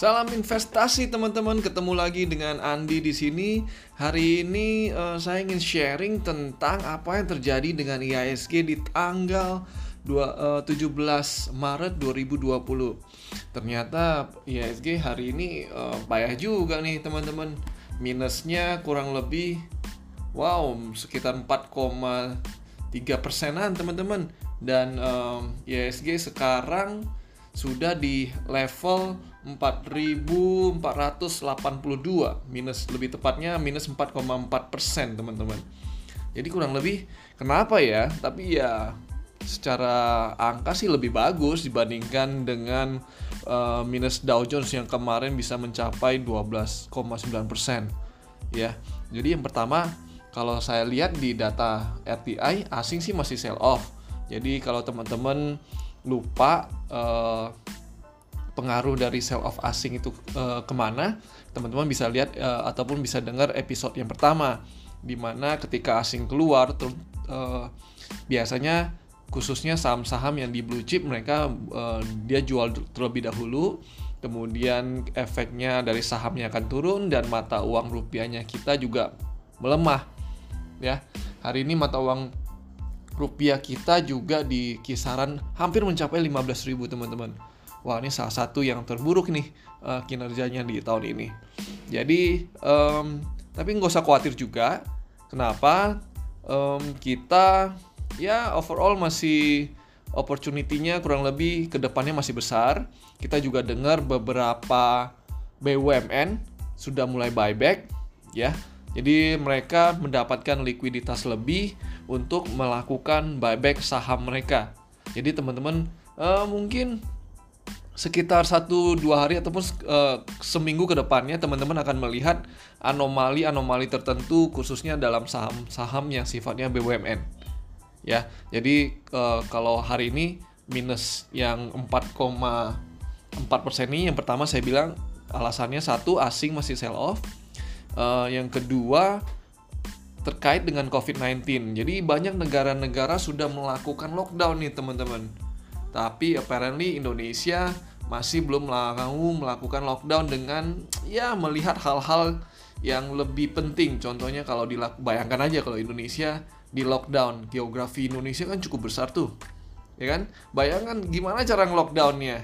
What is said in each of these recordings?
Salam investasi teman-teman, ketemu lagi dengan Andi di sini. Hari ini uh, saya ingin sharing tentang apa yang terjadi dengan IHSG di tanggal 2, uh, 17 Maret 2020. Ternyata IHSG hari ini uh, payah juga nih teman-teman. Minusnya kurang lebih wow sekitar 4,3 persenan teman-teman. Dan um, IHSG sekarang sudah di level 4482 minus lebih tepatnya minus 4,4 persen teman-teman. Jadi kurang lebih kenapa ya? Tapi ya secara angka sih lebih bagus dibandingkan dengan uh, minus Dow Jones yang kemarin bisa mencapai 12,9 persen ya. Jadi yang pertama kalau saya lihat di data RTI asing sih masih sell off. Jadi kalau teman-teman lupa uh, pengaruh dari sell off asing itu uh, ke mana, teman-teman bisa lihat uh, ataupun bisa dengar episode yang pertama, di mana ketika asing keluar, ter, uh, biasanya khususnya saham-saham yang di blue chip mereka uh, dia jual terlebih dahulu, kemudian efeknya dari sahamnya akan turun dan mata uang rupiahnya kita juga melemah, ya. Hari ini mata uang rupiah kita juga di kisaran hampir mencapai 15.000 teman-teman wah ini salah satu yang terburuk nih uh, kinerjanya di tahun ini. Jadi um, tapi nggak usah khawatir juga. Kenapa? Um, kita ya overall masih opportunity-nya kurang lebih ke depannya masih besar. Kita juga dengar beberapa BUMN sudah mulai buyback, ya. Jadi mereka mendapatkan likuiditas lebih untuk melakukan buyback saham mereka. Jadi teman-teman uh, mungkin sekitar satu dua hari ataupun uh, seminggu ke depannya teman-teman akan melihat anomali-anomali tertentu khususnya dalam saham-saham yang sifatnya BUMN ya jadi uh, kalau hari ini minus yang 4,4 persen ini yang pertama saya bilang alasannya satu asing masih sell off uh, yang kedua terkait dengan COVID-19 jadi banyak negara-negara sudah melakukan lockdown nih teman-teman tapi apparently Indonesia masih belum mau melakukan lockdown dengan ya melihat hal-hal yang lebih penting. Contohnya kalau bayangkan aja kalau Indonesia di lockdown, geografi Indonesia kan cukup besar tuh. Ya kan? Bayangkan gimana cara nge-lockdownnya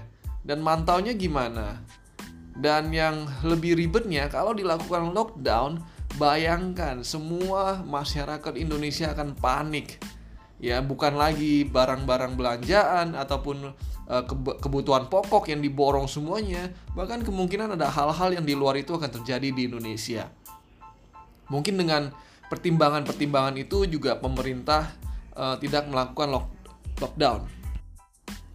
dan mantaunya gimana. Dan yang lebih ribetnya kalau dilakukan lockdown, bayangkan semua masyarakat Indonesia akan panik. Ya, bukan lagi barang-barang belanjaan ataupun Eh, kebutuhan pokok yang diborong semuanya, bahkan kemungkinan ada hal-hal yang di luar itu akan terjadi di Indonesia. Mungkin dengan pertimbangan-pertimbangan itu juga pemerintah uh, tidak melakukan lock lockdown.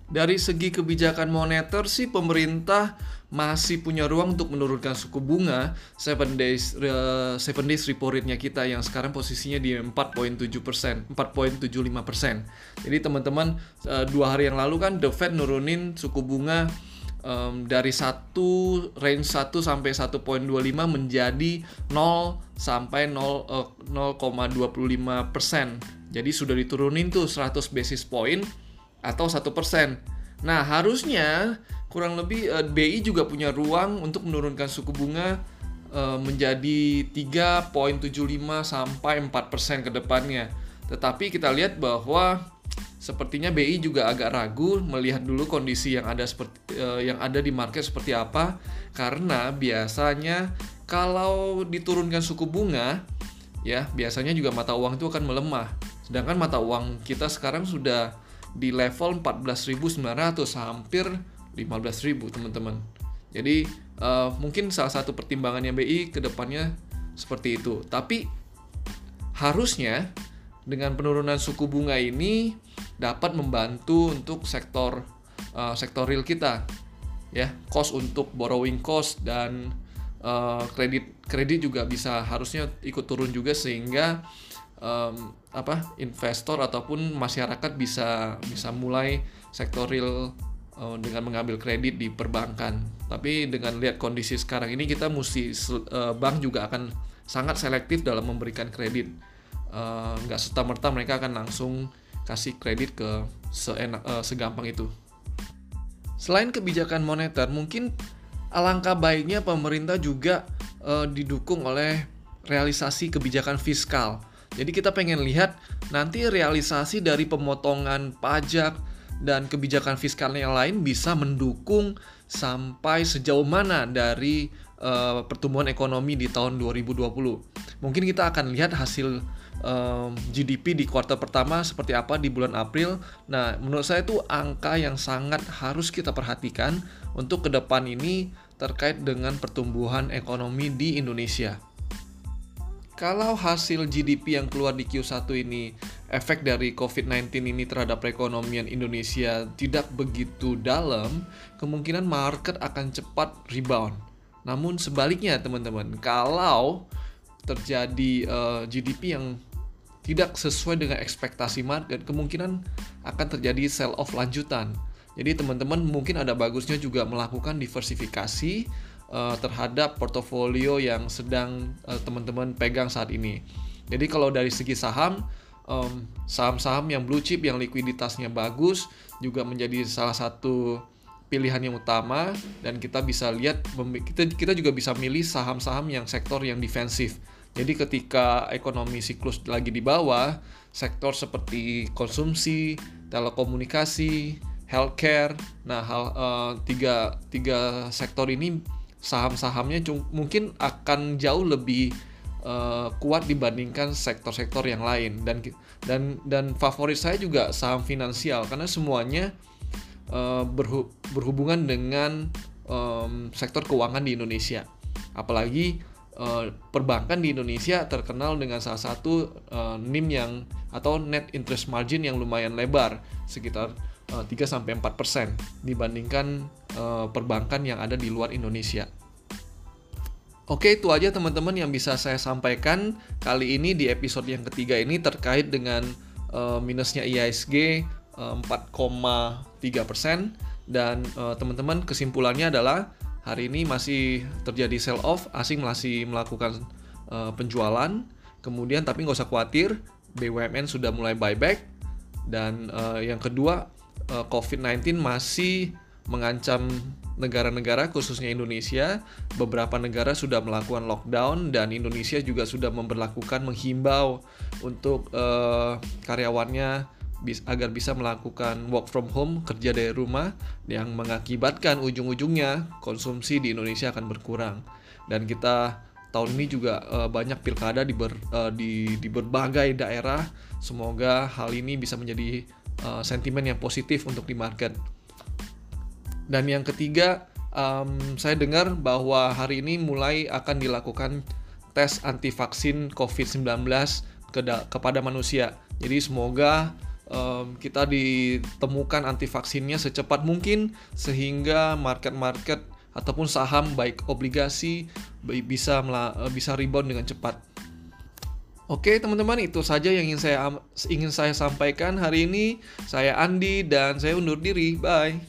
Dari segi kebijakan moneter sih pemerintah masih punya ruang untuk menurunkan suku bunga 7 days uh, days repo rate-nya kita yang sekarang posisinya di 4.7 persen 4.75 persen. Jadi teman-teman uh, dua hari yang lalu kan The Fed nurunin suku bunga um, dari satu range 1 sampai 1.25 menjadi 0 sampai 0 uh, 0,25 persen. Jadi sudah diturunin tuh 100 basis point atau satu persen. Nah harusnya kurang lebih uh, eh, BI juga punya ruang untuk menurunkan suku bunga uh, menjadi 3.75 sampai 4% ke depannya. Tetapi kita lihat bahwa sepertinya BI juga agak ragu melihat dulu kondisi yang ada seperti uh, yang ada di market seperti apa karena biasanya kalau diturunkan suku bunga ya biasanya juga mata uang itu akan melemah. Sedangkan mata uang kita sekarang sudah di level 14.900 hampir 15.000 teman-teman. Jadi uh, mungkin salah satu pertimbangannya BI ke depannya seperti itu. Tapi harusnya dengan penurunan suku bunga ini dapat membantu untuk sektor uh, sektor real kita ya cost untuk borrowing cost dan uh, kredit kredit juga bisa harusnya ikut turun juga sehingga um, apa investor ataupun masyarakat bisa bisa mulai sektor real uh, dengan mengambil kredit di perbankan. Tapi dengan lihat kondisi sekarang ini kita mesti uh, bank juga akan sangat selektif dalam memberikan kredit. Uh, nggak serta merta mereka akan langsung kasih kredit ke seenak, uh, segampang itu. Selain kebijakan moneter, mungkin alangkah baiknya pemerintah juga uh, didukung oleh realisasi kebijakan fiskal. Jadi kita pengen lihat nanti realisasi dari pemotongan pajak dan kebijakan fiskal yang lain bisa mendukung sampai sejauh mana dari uh, pertumbuhan ekonomi di tahun 2020. Mungkin kita akan lihat hasil um, GDP di kuartal pertama seperti apa di bulan April. Nah, menurut saya itu angka yang sangat harus kita perhatikan untuk ke depan ini terkait dengan pertumbuhan ekonomi di Indonesia. Kalau hasil GDP yang keluar di Q1 ini efek dari COVID-19 ini terhadap perekonomian Indonesia tidak begitu dalam, kemungkinan market akan cepat rebound. Namun sebaliknya teman-teman, kalau terjadi uh, eh, GDP yang tidak sesuai dengan ekspektasi market, kemungkinan akan terjadi sell off lanjutan. Jadi teman-teman mungkin ada bagusnya juga melakukan diversifikasi uh, terhadap portofolio yang sedang uh, teman-teman pegang saat ini. Jadi kalau dari segi saham, um, saham-saham yang blue chip yang likuiditasnya bagus juga menjadi salah satu pilihan yang utama dan kita bisa lihat kita kita juga bisa milih saham-saham yang sektor yang defensif. Jadi ketika ekonomi siklus lagi di bawah, sektor seperti konsumsi, telekomunikasi, healthcare, nah hal uh, tiga tiga sektor ini saham-sahamnya mungkin akan jauh lebih uh, kuat dibandingkan sektor-sektor yang lain dan dan dan favorit saya juga saham finansial karena semuanya uh, berhu berhubungan dengan um, sektor keuangan di Indonesia apalagi uh, perbankan di Indonesia terkenal dengan salah satu uh, NIM yang atau net interest margin yang lumayan lebar sekitar uh, 3 sampai 4% dibandingkan perbankan yang ada di luar Indonesia. Oke, itu aja teman-teman yang bisa saya sampaikan kali ini di episode yang ketiga ini terkait dengan uh, minusnya IISG uh, 4,3% dan uh, teman-teman kesimpulannya adalah hari ini masih terjadi sell off, asing masih melakukan uh, penjualan. Kemudian tapi nggak usah khawatir, BUMN sudah mulai buyback. Dan uh, yang kedua, uh, COVID-19 masih mengancam negara-negara khususnya Indonesia. Beberapa negara sudah melakukan lockdown dan Indonesia juga sudah memperlakukan menghimbau untuk uh, karyawannya agar bisa melakukan work from home, kerja dari rumah yang mengakibatkan ujung-ujungnya konsumsi di Indonesia akan berkurang. Dan kita tahun ini juga uh, banyak pilkada di, ber, uh, di di berbagai daerah. Semoga hal ini bisa menjadi uh, sentimen yang positif untuk di market. Dan yang ketiga, um, saya dengar bahwa hari ini mulai akan dilakukan tes anti vaksin COVID-19 ke kepada manusia. Jadi semoga um, kita ditemukan anti vaksinnya secepat mungkin sehingga market-market ataupun saham baik obligasi bisa bisa rebound dengan cepat. Oke teman-teman itu saja yang ingin saya ingin saya sampaikan hari ini. Saya Andi dan saya undur diri. Bye.